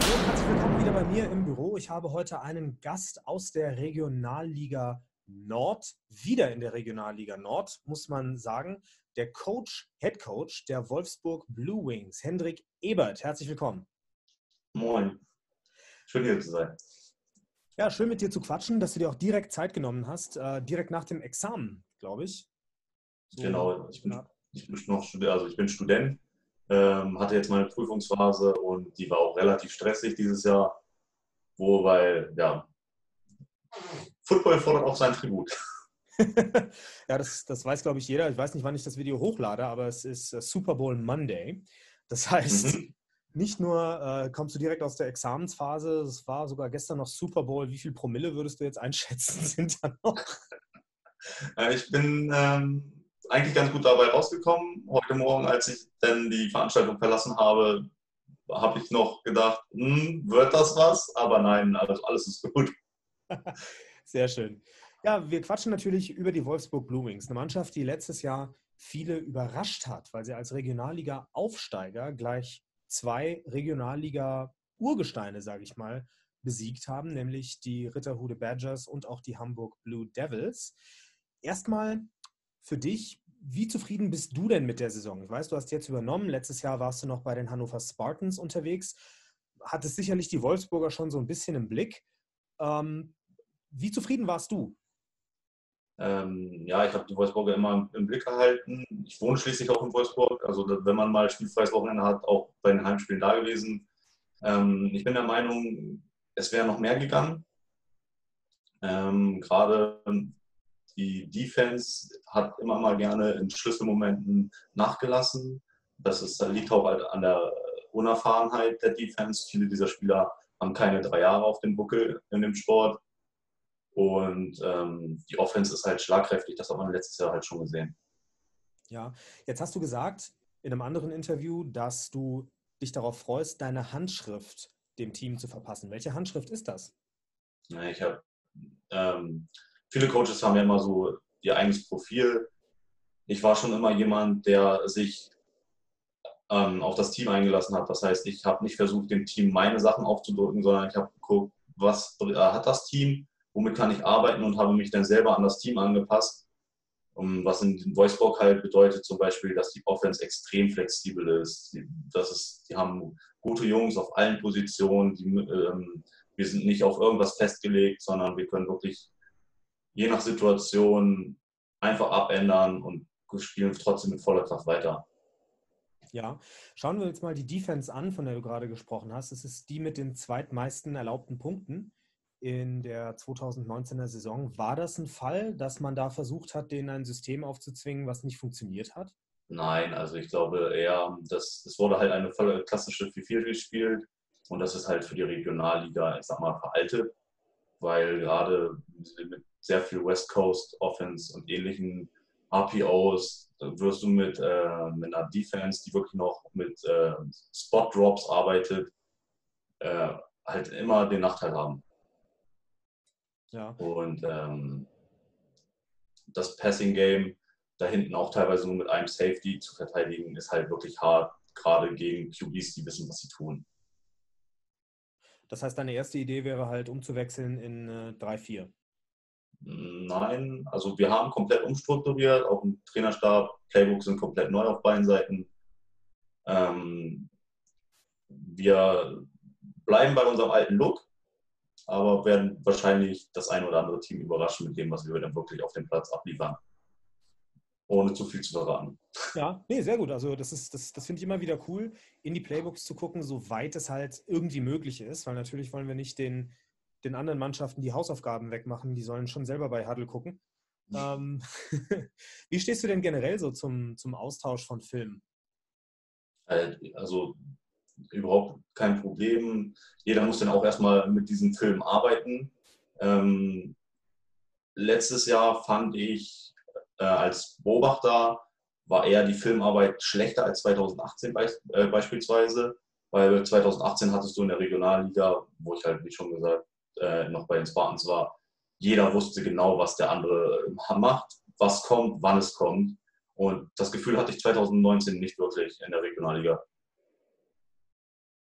Herzlich willkommen wieder bei mir im Büro. Ich habe heute einen Gast aus der Regionalliga Nord, wieder in der Regionalliga Nord, muss man sagen. Der Coach, Head Coach der Wolfsburg Blue Wings, Hendrik Ebert. Herzlich willkommen. Moin. Schön hier zu sein. Ja, schön mit dir zu quatschen, dass du dir auch direkt Zeit genommen hast, äh, direkt nach dem Examen, glaube ich. So, genau, ich bin, ich bin noch Student, also ich bin Student, ähm, hatte jetzt meine Prüfungsphase und die war auch relativ stressig dieses Jahr, wo, weil, ja, Football fordert auch sein Tribut. ja, das, das weiß, glaube ich, jeder. Ich weiß nicht, wann ich das Video hochlade, aber es ist äh, Super Bowl Monday. Das heißt, mhm. nicht nur äh, kommst du direkt aus der Examensphase, es war sogar gestern noch Super Bowl. Wie viel Promille würdest du jetzt einschätzen, sind da noch? Äh, ich bin ähm, eigentlich ganz gut dabei rausgekommen. Heute Morgen, als ich dann die Veranstaltung verlassen habe, habe ich noch gedacht, hm, wird das was? Aber nein, also alles ist gut. Sehr schön. Ja, wir quatschen natürlich über die Wolfsburg Blue Wings, eine Mannschaft, die letztes Jahr viele überrascht hat, weil sie als Regionalliga-Aufsteiger gleich zwei Regionalliga-Urgesteine, sage ich mal, besiegt haben, nämlich die Ritterhude Badgers und auch die Hamburg Blue Devils. Erstmal für dich, wie zufrieden bist du denn mit der Saison? Ich weiß, du hast jetzt übernommen. Letztes Jahr warst du noch bei den Hannover Spartans unterwegs. Hat es sicherlich die Wolfsburger schon so ein bisschen im Blick. Ähm, wie zufrieden warst du? Ähm, ja, ich habe die Wolfsburger immer im Blick gehalten. Ich wohne schließlich auch in Wolfsburg. Also wenn man mal spielfreies Wochenende hat, auch bei den Heimspielen da gewesen. Ähm, ich bin der Meinung, es wäre noch mehr gegangen. Ähm, Gerade die Defense hat immer mal gerne in Schlüsselmomenten nachgelassen. Das ist, liegt auch halt an der Unerfahrenheit der Defense. Viele dieser Spieler haben keine drei Jahre auf dem Buckel in dem Sport. Und ähm, die Offense ist halt schlagkräftig, das hat man letztes Jahr halt schon gesehen. Ja, jetzt hast du gesagt in einem anderen Interview, dass du dich darauf freust, deine Handschrift dem Team zu verpassen. Welche Handschrift ist das? Ich habe ähm, viele Coaches haben ja immer so ihr eigenes Profil. Ich war schon immer jemand, der sich ähm, auf das Team eingelassen hat. Das heißt, ich habe nicht versucht, dem Team meine Sachen aufzudrücken, sondern ich habe geguckt, was äh, hat das Team womit kann ich arbeiten und habe mich dann selber an das Team angepasst. Um, was in Voicebook halt bedeutet zum Beispiel, dass die Offense extrem flexibel ist. Die, das ist, die haben gute Jungs auf allen Positionen. Die, ähm, wir sind nicht auf irgendwas festgelegt, sondern wir können wirklich je nach Situation einfach abändern und spielen trotzdem mit voller Kraft weiter. Ja, schauen wir uns mal die Defense an, von der du gerade gesprochen hast. Es ist die mit den zweitmeisten erlaubten Punkten in der 2019er Saison. War das ein Fall, dass man da versucht hat, denen ein System aufzuzwingen, was nicht funktioniert hat? Nein, also ich glaube eher, das, das wurde halt eine volle klassische 4-4 gespielt und das ist halt für die Regionalliga, ich sag mal, veraltet, weil gerade mit sehr viel West Coast Offense und ähnlichen RPOs wirst du mit, äh, mit einer Defense, die wirklich noch mit äh, Spot Drops arbeitet, äh, halt immer den Nachteil haben. Ja. Und ähm, das Passing Game da hinten auch teilweise nur mit einem Safety zu verteidigen, ist halt wirklich hart, gerade gegen QBs, die wissen, was sie tun. Das heißt, deine erste Idee wäre halt umzuwechseln in äh, 3-4. Nein, also wir haben komplett umstrukturiert, auch im Trainerstab, Playbooks sind komplett neu auf beiden Seiten. Ähm, wir bleiben bei unserem alten Look, aber werden wahrscheinlich das ein oder andere Team überraschen mit dem, was wir dann wirklich auf dem Platz abliefern. Ohne zu viel zu verraten. Ja, nee, sehr gut. Also das ist, das, das finde ich immer wieder cool, in die Playbooks zu gucken, soweit es halt irgendwie möglich ist, weil natürlich wollen wir nicht den, den anderen Mannschaften die Hausaufgaben wegmachen, die sollen schon selber bei Huddle gucken. Ähm, wie stehst du denn generell so zum, zum Austausch von Filmen? Äh, also überhaupt kein Problem. Jeder muss dann auch erstmal mit diesem Film arbeiten. Ähm, letztes Jahr fand ich äh, als Beobachter war eher die Filmarbeit schlechter als 2018 be äh, beispielsweise, weil 2018 hattest du in der Regionalliga, wo ich halt, wie schon gesagt, äh, noch bei den Spartans war, jeder wusste genau, was der andere macht, was kommt, wann es kommt. Und das Gefühl hatte ich 2019 nicht wirklich in der Regionalliga.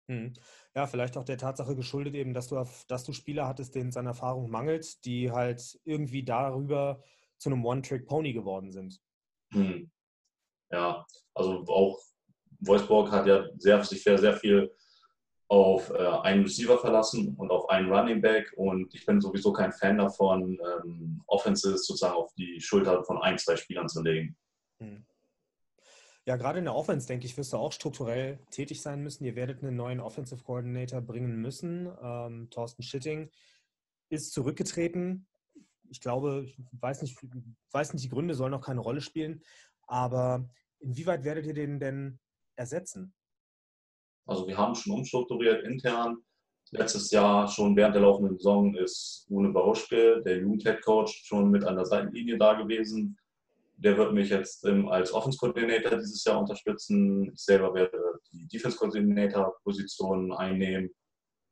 Hm. Ja, vielleicht auch der Tatsache geschuldet eben, dass du, dass du Spieler hattest, denen es an Erfahrung mangelt, die halt irgendwie darüber zu einem One-Trick-Pony geworden sind. Hm. Ja, also auch Wolfsburg hat ja sehr, sich sehr, sehr viel auf äh, einen Receiver verlassen und auf einen Running Back. Und ich bin sowieso kein Fan davon, ähm, Offenses sozusagen auf die Schulter von ein, zwei Spielern zu legen. Hm. Ja, gerade in der Offense, denke ich, wirst du auch strukturell tätig sein müssen. Ihr werdet einen neuen Offensive Coordinator bringen müssen. Ähm, Thorsten Schitting ist zurückgetreten. Ich glaube, ich weiß nicht, weiß nicht, die Gründe sollen noch keine Rolle spielen. Aber inwieweit werdet ihr den denn ersetzen? Also wir haben schon umstrukturiert intern. Letztes Jahr schon während der laufenden Saison ist Rune Baruschke, der Jugend-Head-Coach, schon mit an der Seitenlinie da gewesen der wird mich jetzt als Offense Coordinator dieses Jahr unterstützen. Ich selber werde die Defense Coordinator Position einnehmen.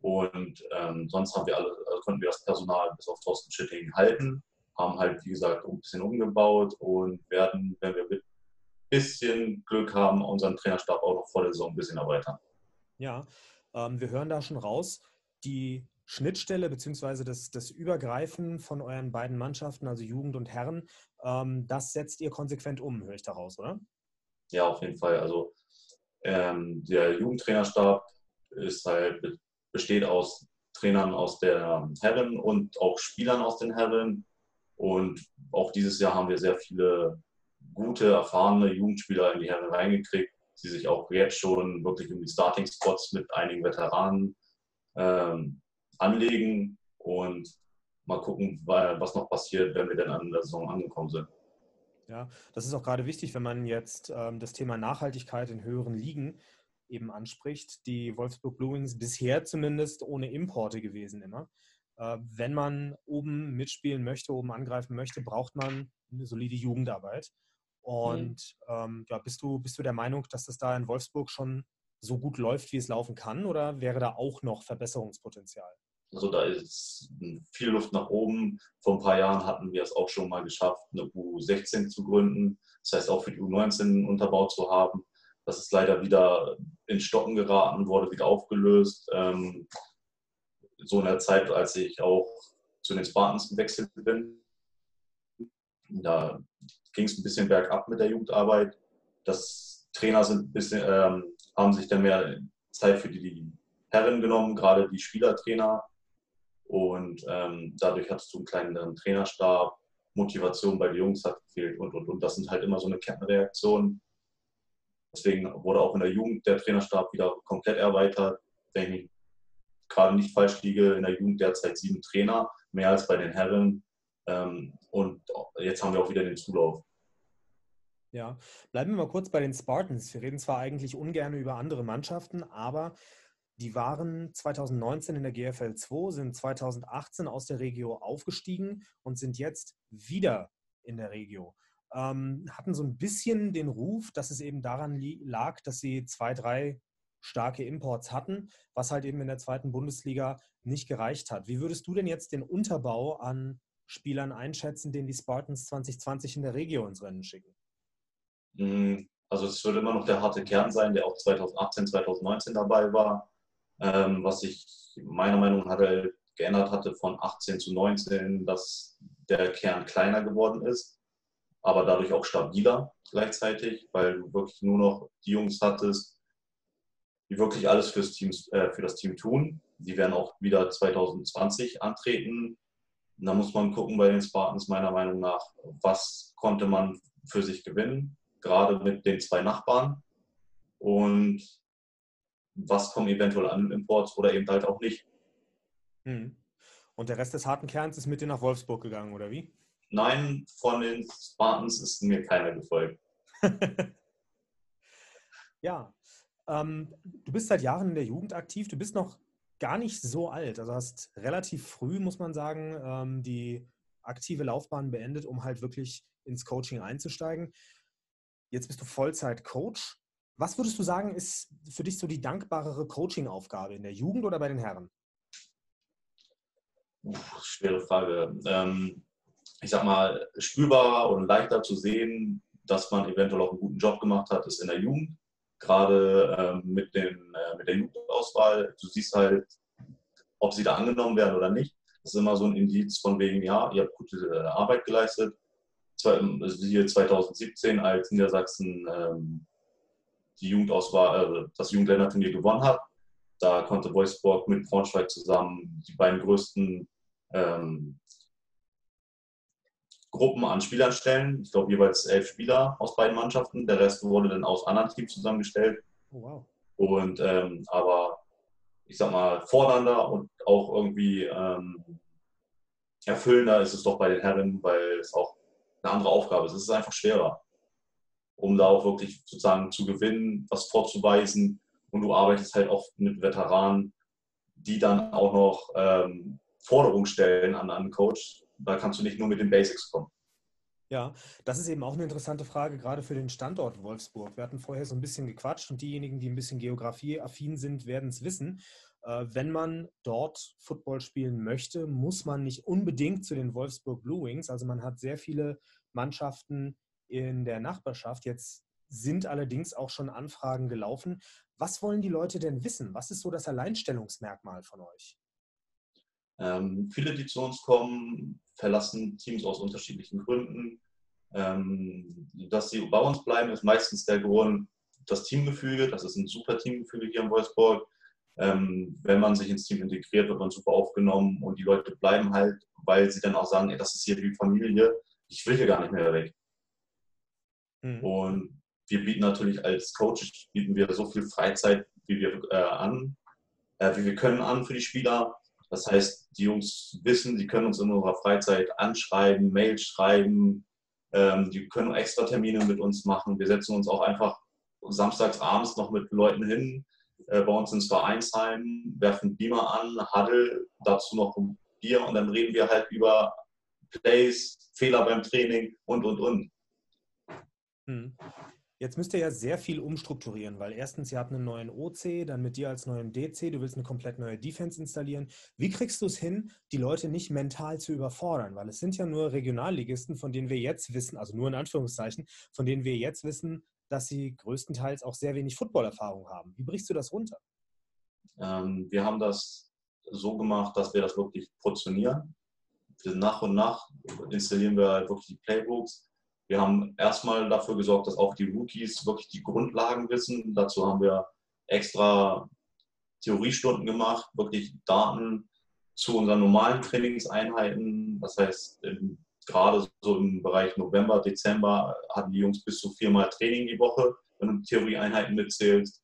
Und ähm, sonst haben wir alle, also konnten wir das Personal bis auf Thorsten Schitting halten, haben halt, wie gesagt, ein bisschen umgebaut und werden, wenn wir ein bisschen Glück haben, unseren Trainerstab auch noch vor der Saison ein bisschen erweitern. Ja, ähm, wir hören da schon raus, die Schnittstelle bzw. Das, das Übergreifen von euren beiden Mannschaften, also Jugend und Herren, ähm, das setzt ihr konsequent um, höre ich daraus, oder? Ja, auf jeden Fall. Also ähm, der Jugendtrainerstab ist halt, besteht aus Trainern aus der Herren und auch Spielern aus den Herren. Und auch dieses Jahr haben wir sehr viele gute, erfahrene Jugendspieler in die Herren reingekriegt, die sich auch jetzt schon wirklich um die Starting-Spots mit einigen Veteranen ähm, anlegen und mal gucken, was noch passiert, wenn wir dann an der Saison angekommen sind. Ja, das ist auch gerade wichtig, wenn man jetzt ähm, das Thema Nachhaltigkeit in höheren Ligen eben anspricht. Die Wolfsburg Blue Wings bisher zumindest ohne Importe gewesen immer. Äh, wenn man oben mitspielen möchte, oben angreifen möchte, braucht man eine solide Jugendarbeit. Und mhm. ähm, ja, bist, du, bist du der Meinung, dass das da in Wolfsburg schon so gut läuft, wie es laufen kann, oder wäre da auch noch Verbesserungspotenzial? Also da ist viel Luft nach oben. Vor ein paar Jahren hatten wir es auch schon mal geschafft, eine U16 zu gründen. Das heißt auch für die U19 einen Unterbau zu haben. Das ist leider wieder in Stocken geraten, wurde wieder aufgelöst. Ähm, so in der Zeit, als ich auch zu den Spartans gewechselt bin. Da ging es ein bisschen bergab mit der Jugendarbeit. Das Trainer sind ein bisschen, ähm, haben sich dann mehr Zeit für die Herren genommen, gerade die Spielertrainer und ähm, dadurch hattest du einen kleinen Trainerstab, Motivation bei den Jungs hat gefehlt und, und, und. Das sind halt immer so eine Kettenreaktion. Deswegen wurde auch in der Jugend der Trainerstab wieder komplett erweitert. Wenn ich gerade nicht falsch liege, in der Jugend derzeit sieben Trainer, mehr als bei den Herren. Ähm, und jetzt haben wir auch wieder den Zulauf. Ja, bleiben wir mal kurz bei den Spartans. Wir reden zwar eigentlich ungern über andere Mannschaften, aber die waren 2019 in der GFL 2, sind 2018 aus der Regio aufgestiegen und sind jetzt wieder in der Regio. Ähm, hatten so ein bisschen den Ruf, dass es eben daran lag, dass sie zwei, drei starke Imports hatten, was halt eben in der zweiten Bundesliga nicht gereicht hat. Wie würdest du denn jetzt den Unterbau an Spielern einschätzen, den die Spartans 2020 in der Regio ins Rennen schicken? Hm, also es wird immer noch der harte Kern sein, der auch 2018, 2019 dabei war ähm, was sich meiner Meinung nach geändert hatte von 18 zu 19, dass der Kern kleiner geworden ist, aber dadurch auch stabiler gleichzeitig, weil du wirklich nur noch die Jungs hattest, die wirklich alles fürs Team, äh, für das Team tun. Die werden auch wieder 2020 antreten. Da muss man gucken bei den Spartans meiner Meinung nach, was konnte man für sich gewinnen, gerade mit den zwei Nachbarn. Und was kommen eventuell an Imports oder eben halt auch nicht. Hm. Und der Rest des harten Kerns ist mit dir nach Wolfsburg gegangen, oder wie? Nein, von den Spartans ist mir keiner gefolgt. ja, ähm, du bist seit Jahren in der Jugend aktiv. Du bist noch gar nicht so alt. Also hast relativ früh, muss man sagen, ähm, die aktive Laufbahn beendet, um halt wirklich ins Coaching einzusteigen. Jetzt bist du Vollzeit-Coach. Was würdest du sagen, ist für dich so die dankbarere Coaching-Aufgabe in der Jugend oder bei den Herren? Schwere Frage. Ähm, ich sag mal, spürbarer und leichter zu sehen, dass man eventuell auch einen guten Job gemacht hat, ist in der Jugend. gerade ähm, mit, den, äh, mit der Jugendauswahl. Du siehst halt, ob sie da angenommen werden oder nicht. Das ist immer so ein Indiz von wegen, ja, ihr habt gute äh, Arbeit geleistet. Also hier 2017, als Niedersachsen ähm, die Jugendauswahl, äh, das Jugendländerturnier gewonnen hat, da konnte Wolfsburg mit Braunschweig zusammen die beiden größten ähm, Gruppen an Spielern stellen. Ich glaube jeweils elf Spieler aus beiden Mannschaften. Der Rest wurde dann aus anderen Teams zusammengestellt. Oh, wow. Und ähm, aber ich sag mal, fordernder und auch irgendwie ähm, erfüllender ist es doch bei den Herren, weil es auch eine andere Aufgabe ist. Es ist einfach schwerer, um da auch wirklich sozusagen zu gewinnen, was vorzuweisen. Und du arbeitest halt auch mit Veteranen, die dann auch noch ähm, Forderungen stellen an einen Coach. Da kannst du nicht nur mit den Basics kommen. Ja, das ist eben auch eine interessante Frage, gerade für den Standort Wolfsburg. Wir hatten vorher so ein bisschen gequatscht und diejenigen, die ein bisschen geografieaffin sind, werden es wissen. Äh, wenn man dort Football spielen möchte, muss man nicht unbedingt zu den Wolfsburg Blue Wings. Also man hat sehr viele Mannschaften in der Nachbarschaft. Jetzt sind allerdings auch schon Anfragen gelaufen. Was wollen die Leute denn wissen? Was ist so das Alleinstellungsmerkmal von euch? Ähm, viele, die zu uns kommen, verlassen Teams aus unterschiedlichen Gründen. Ähm, dass sie bei uns bleiben, ist meistens der Grund, das Teamgefüge. Das ist ein super Teamgefüge hier in Wolfsburg. Ähm, wenn man sich ins Team integriert, wird man super aufgenommen und die Leute bleiben halt, weil sie dann auch sagen, ey, das ist hier wie Familie, ich will hier gar nicht mehr weg. Mhm. Und wir bieten natürlich als Coach bieten wir so viel Freizeit, wie wir äh, an, äh, wie wir können an für die Spieler. Das heißt, die Jungs wissen, sie können uns in unserer Freizeit anschreiben, Mail schreiben, ähm, die können extra Termine mit uns machen. Wir setzen uns auch einfach samstags abends noch mit Leuten hin, äh, bei uns ins Vereinsheim, werfen Beamer an, Huddle, dazu noch ein Bier und dann reden wir halt über Plays, Fehler beim Training und, und, und. Hm. Jetzt müsst ihr ja sehr viel umstrukturieren, weil erstens, ihr habt einen neuen OC, dann mit dir als neuen DC, du willst eine komplett neue Defense installieren. Wie kriegst du es hin, die Leute nicht mental zu überfordern? Weil es sind ja nur Regionalligisten, von denen wir jetzt wissen, also nur in Anführungszeichen, von denen wir jetzt wissen, dass sie größtenteils auch sehr wenig Footballerfahrung haben. Wie brichst du das runter? Ähm, wir haben das so gemacht, dass wir das wirklich portionieren. Nach und nach installieren wir halt wirklich die Playbooks wir haben erstmal dafür gesorgt, dass auch die Rookies wirklich die Grundlagen wissen. Dazu haben wir extra Theoriestunden gemacht, wirklich Daten zu unseren normalen Trainingseinheiten. Das heißt, gerade so im Bereich November, Dezember hatten die Jungs bis zu viermal Training die Woche, wenn du Theorieeinheiten mitzählst.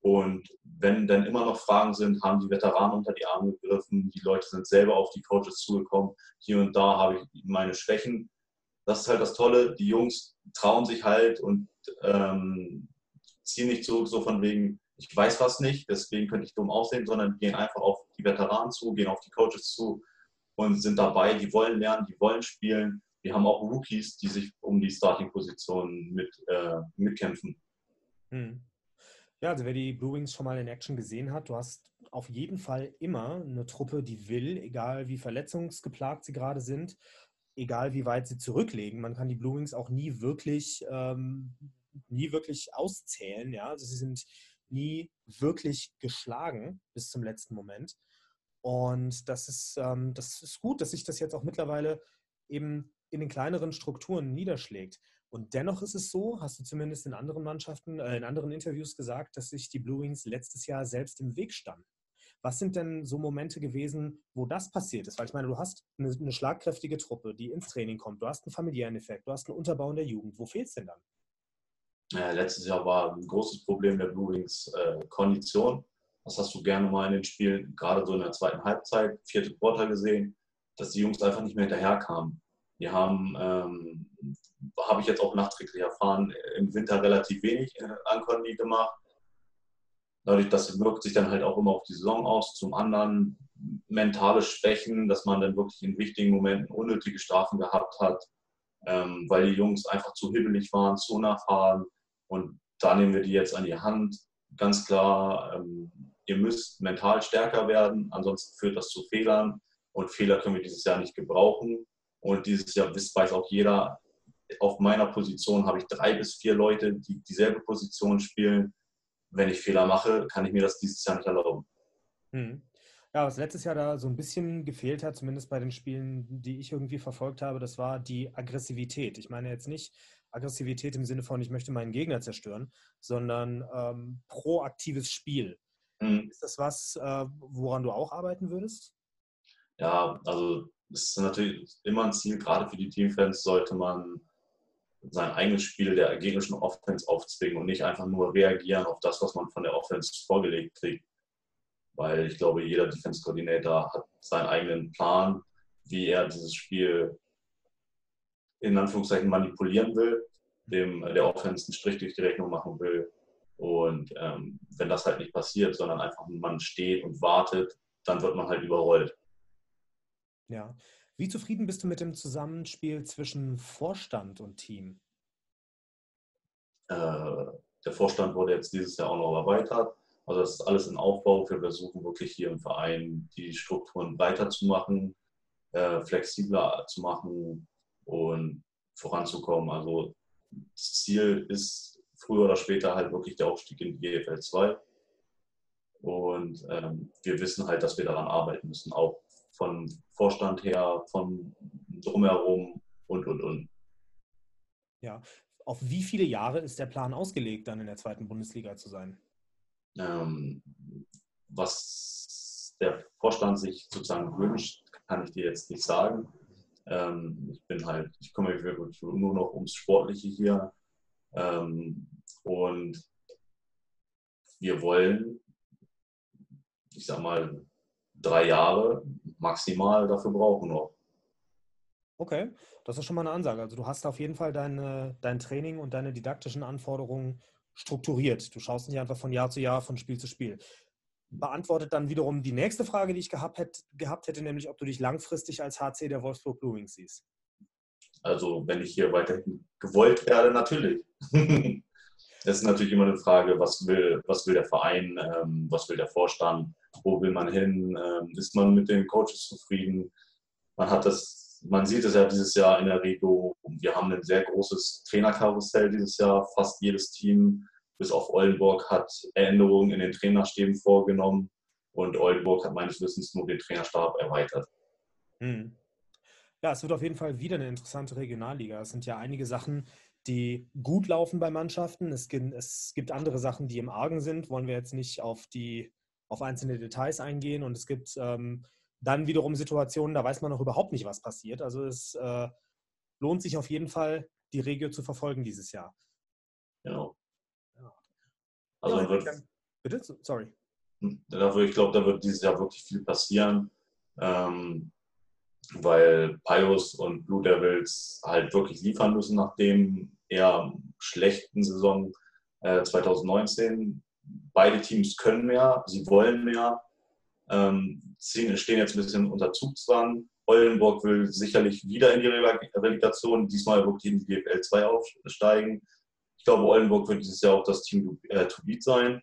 Und wenn dann immer noch Fragen sind, haben die Veteranen unter die Arme gegriffen, die Leute sind selber auf die Coaches zugekommen. Hier und da habe ich meine Schwächen das ist halt das Tolle, die Jungs trauen sich halt und ähm, ziehen nicht zurück, so von wegen, ich weiß was nicht, deswegen könnte ich dumm aussehen, sondern gehen einfach auf die Veteranen zu, gehen auf die Coaches zu und sind dabei, die wollen lernen, die wollen spielen. Wir haben auch Rookies, die sich um die Starting-Position mit, äh, mitkämpfen. Hm. Ja, also wer die Blue Wings schon mal in Action gesehen hat, du hast auf jeden Fall immer eine Truppe, die will, egal wie verletzungsgeplagt sie gerade sind egal wie weit sie zurücklegen. Man kann die Blue Wings auch nie wirklich, ähm, nie wirklich auszählen. Ja? Also sie sind nie wirklich geschlagen bis zum letzten Moment. Und das ist, ähm, das ist gut, dass sich das jetzt auch mittlerweile eben in den kleineren Strukturen niederschlägt. Und dennoch ist es so, hast du zumindest in anderen Mannschaften, äh, in anderen Interviews gesagt, dass sich die Blue Wings letztes Jahr selbst im Weg standen. Was sind denn so Momente gewesen, wo das passiert ist? Weil ich meine, du hast eine, eine schlagkräftige Truppe, die ins Training kommt, du hast einen familiären Effekt, du hast einen Unterbau in der Jugend. Wo fehlt es denn dann? Ja, letztes Jahr war ein großes Problem der Blue Wings äh, Kondition. Das hast du gerne mal in den Spielen, gerade so in der zweiten Halbzeit, vierte Quarter gesehen, dass die Jungs einfach nicht mehr hinterherkamen. Die haben, ähm, habe ich jetzt auch nachträglich erfahren, im Winter relativ wenig äh, an Kondi gemacht dadurch, das wirkt sich dann halt auch immer auf die Saison aus. Zum anderen mentale Schwächen, dass man dann wirklich in wichtigen Momenten unnötige Strafen gehabt hat, ähm, weil die Jungs einfach zu hibbelig waren, zu unerfahren. Und da nehmen wir die jetzt an die Hand. Ganz klar, ähm, ihr müsst mental stärker werden, ansonsten führt das zu Fehlern. Und Fehler können wir dieses Jahr nicht gebrauchen. Und dieses Jahr weiß auch jeder, auf meiner Position habe ich drei bis vier Leute, die dieselbe Position spielen wenn ich Fehler mache, kann ich mir das dieses Jahr nicht erlauben. Hm. Ja, was letztes Jahr da so ein bisschen gefehlt hat, zumindest bei den Spielen, die ich irgendwie verfolgt habe, das war die Aggressivität. Ich meine jetzt nicht Aggressivität im Sinne von, ich möchte meinen Gegner zerstören, sondern ähm, proaktives Spiel. Mhm. Ist das was, äh, woran du auch arbeiten würdest? Ja, also es ist natürlich immer ein Ziel, gerade für die Teamfans sollte man sein eigenes Spiel der gegnerischen Offense aufzwingen und nicht einfach nur reagieren auf das, was man von der Offense vorgelegt kriegt. Weil ich glaube, jeder Defense Coordinator hat seinen eigenen Plan, wie er dieses Spiel in Anführungszeichen manipulieren will, dem der Offense einen Strich durch die Rechnung machen will. Und ähm, wenn das halt nicht passiert, sondern einfach man steht und wartet, dann wird man halt überrollt. Ja. Wie zufrieden bist du mit dem Zusammenspiel zwischen Vorstand und Team? Äh, der Vorstand wurde jetzt dieses Jahr auch noch erweitert. Also das ist alles in Aufbau. Wir versuchen wirklich hier im Verein die Strukturen weiterzumachen, äh, flexibler zu machen und voranzukommen. Also das Ziel ist früher oder später halt wirklich der Aufstieg in die GFL 2. Und ähm, wir wissen halt, dass wir daran arbeiten müssen, auch von Vorstand her, von drumherum und, und, und. Ja, auf wie viele Jahre ist der Plan ausgelegt, dann in der zweiten Bundesliga zu sein? Ähm, was der Vorstand sich sozusagen wünscht, kann ich dir jetzt nicht sagen. Ähm, ich bin halt, ich kümmere mich wirklich nur noch ums Sportliche hier. Ähm, und wir wollen, ich sag mal, drei Jahre maximal dafür brauchen noch. Okay, das ist schon mal eine Ansage. Also du hast auf jeden Fall deine, dein Training und deine didaktischen Anforderungen strukturiert. Du schaust nicht einfach von Jahr zu Jahr, von Spiel zu Spiel. Beantwortet dann wiederum die nächste Frage, die ich gehabt hätte, gehabt hätte nämlich ob du dich langfristig als HC der Wolfsburg Blue Wings siehst. Also wenn ich hier weiterhin gewollt werde, natürlich. Es ist natürlich immer eine Frage, was will, was will der Verein, ähm, was will der Vorstand, wo will man hin, ähm, ist man mit den Coaches zufrieden. Man hat das, man sieht es ja dieses Jahr in der Regio. Wir haben ein sehr großes Trainerkarussell dieses Jahr. Fast jedes Team, bis auf Oldenburg, hat Änderungen in den Trainerstäben vorgenommen und Oldenburg hat meines Wissens nur den Trainerstab erweitert. Hm. Ja, es wird auf jeden Fall wieder eine interessante Regionalliga. Es sind ja einige Sachen, die gut laufen bei Mannschaften. Es gibt, es gibt andere Sachen, die im Argen sind. Wollen wir jetzt nicht auf die auf einzelne Details eingehen. Und es gibt ähm, dann wiederum Situationen, da weiß man noch überhaupt nicht, was passiert. Also es äh, lohnt sich auf jeden Fall, die Regio zu verfolgen dieses Jahr. Genau. Ja. Also ja, wird, bitte, sorry. Hm, ich glaube, da wird dieses Jahr wirklich viel passieren. Ähm, weil Pius und Blue Devils halt wirklich liefern müssen nach dem eher schlechten Saison äh, 2019. Beide Teams können mehr, sie wollen mehr, ähm, stehen jetzt ein bisschen unter Zugzwang. Oldenburg will sicherlich wieder in die Relegation, diesmal wirklich in die GFL 2 aufsteigen. Ich glaube, Oldenburg wird dieses Jahr auch das Team äh, to beat sein.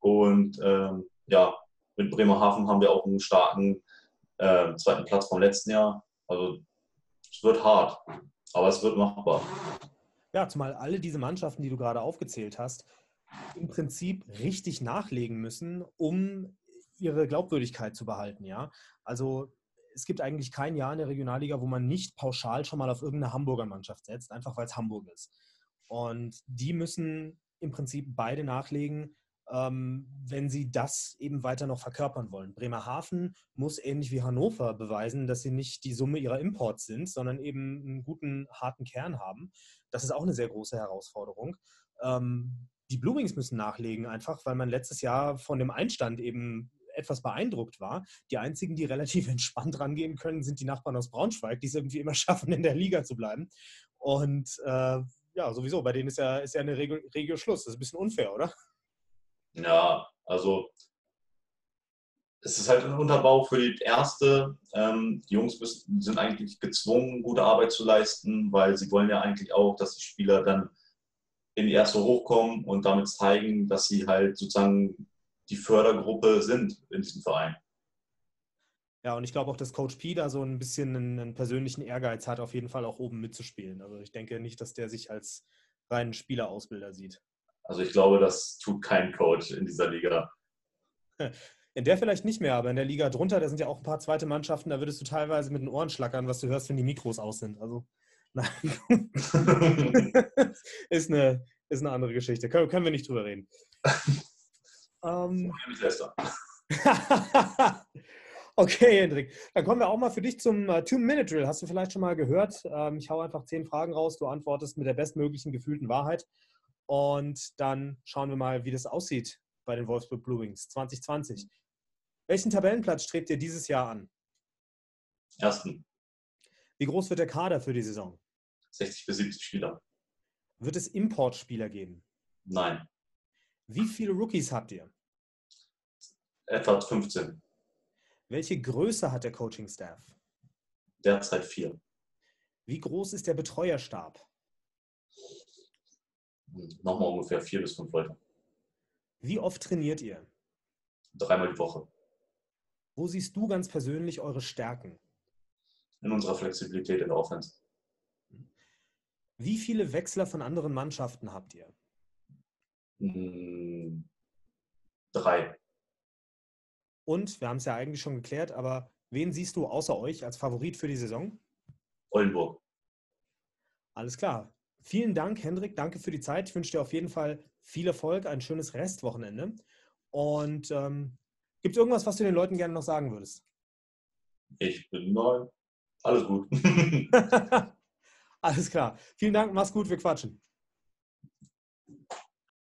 Und ähm, ja, mit Bremerhaven haben wir auch einen starken äh, zweiten Platz vom letzten Jahr. Also es wird hart, aber es wird machbar. Ja, zumal alle diese Mannschaften, die du gerade aufgezählt hast, im Prinzip richtig nachlegen müssen, um ihre Glaubwürdigkeit zu behalten. Ja, also es gibt eigentlich kein Jahr in der Regionalliga, wo man nicht pauschal schon mal auf irgendeine Hamburger Mannschaft setzt, einfach weil es Hamburg ist. Und die müssen im Prinzip beide nachlegen, wenn sie das eben weiter noch verkörpern wollen. Bremerhaven muss ähnlich wie Hannover beweisen, dass sie nicht die Summe ihrer Imports sind, sondern eben einen guten, harten Kern haben. Das ist auch eine sehr große Herausforderung. Ähm, die Blue Wings müssen nachlegen, einfach weil man letztes Jahr von dem Einstand eben etwas beeindruckt war. Die einzigen, die relativ entspannt rangehen können, sind die Nachbarn aus Braunschweig, die es irgendwie immer schaffen, in der Liga zu bleiben. Und äh, ja, sowieso, bei denen ist ja, ist ja eine Regio, Regio Schluss. Das ist ein bisschen unfair, oder? Ja, also es ist halt ein Unterbau für die erste. Ähm, die Jungs müssen, sind eigentlich gezwungen, gute Arbeit zu leisten, weil sie wollen ja eigentlich auch, dass die Spieler dann in die erste hochkommen und damit zeigen, dass sie halt sozusagen die Fördergruppe sind in diesem Verein. Ja, und ich glaube auch, dass Coach P da so ein bisschen einen, einen, persönlichen Ehrgeiz hat, auf jeden Fall auch oben mitzuspielen. Also ich denke nicht, dass der sich als reinen Spielerausbilder sieht. Also ich glaube, das tut kein Coach in dieser Liga. In der vielleicht nicht mehr, aber in der Liga drunter, da sind ja auch ein paar zweite Mannschaften, da würdest du teilweise mit den Ohren schlackern, was du hörst, wenn die Mikros aus sind. Also, nein. ist, eine, ist eine andere Geschichte. Können, können wir nicht drüber reden. ähm, okay, Hendrik. Dann kommen wir auch mal für dich zum uh, Two-Minute-Drill. Hast du vielleicht schon mal gehört? Ähm, ich hau einfach zehn Fragen raus. Du antwortest mit der bestmöglichen gefühlten Wahrheit. Und dann schauen wir mal, wie das aussieht bei den Wolfsburg Blue Wings 2020. Welchen Tabellenplatz strebt ihr dieses Jahr an? Ersten. Wie groß wird der Kader für die Saison? 60 bis 70 Spieler. Wird es Importspieler geben? Nein. Wie viele Rookies habt ihr? Etwa 15. Welche Größe hat der Coaching-Staff? Derzeit vier. Wie groß ist der Betreuerstab? Nochmal ungefähr vier bis fünf Leute. Wie oft trainiert ihr? Dreimal die Woche. Wo siehst du ganz persönlich eure Stärken? In unserer Flexibilität in der Offense. Wie viele Wechsler von anderen Mannschaften habt ihr? Hm, drei. Und, wir haben es ja eigentlich schon geklärt, aber wen siehst du außer euch als Favorit für die Saison? Oldenburg. Alles klar. Vielen Dank, Hendrik. Danke für die Zeit. Ich wünsche dir auf jeden Fall viel Erfolg, ein schönes Restwochenende. Und ähm, gibt es irgendwas, was du den Leuten gerne noch sagen würdest? Ich bin neu. Alles gut. Alles klar. Vielen Dank. Mach's gut. Wir quatschen.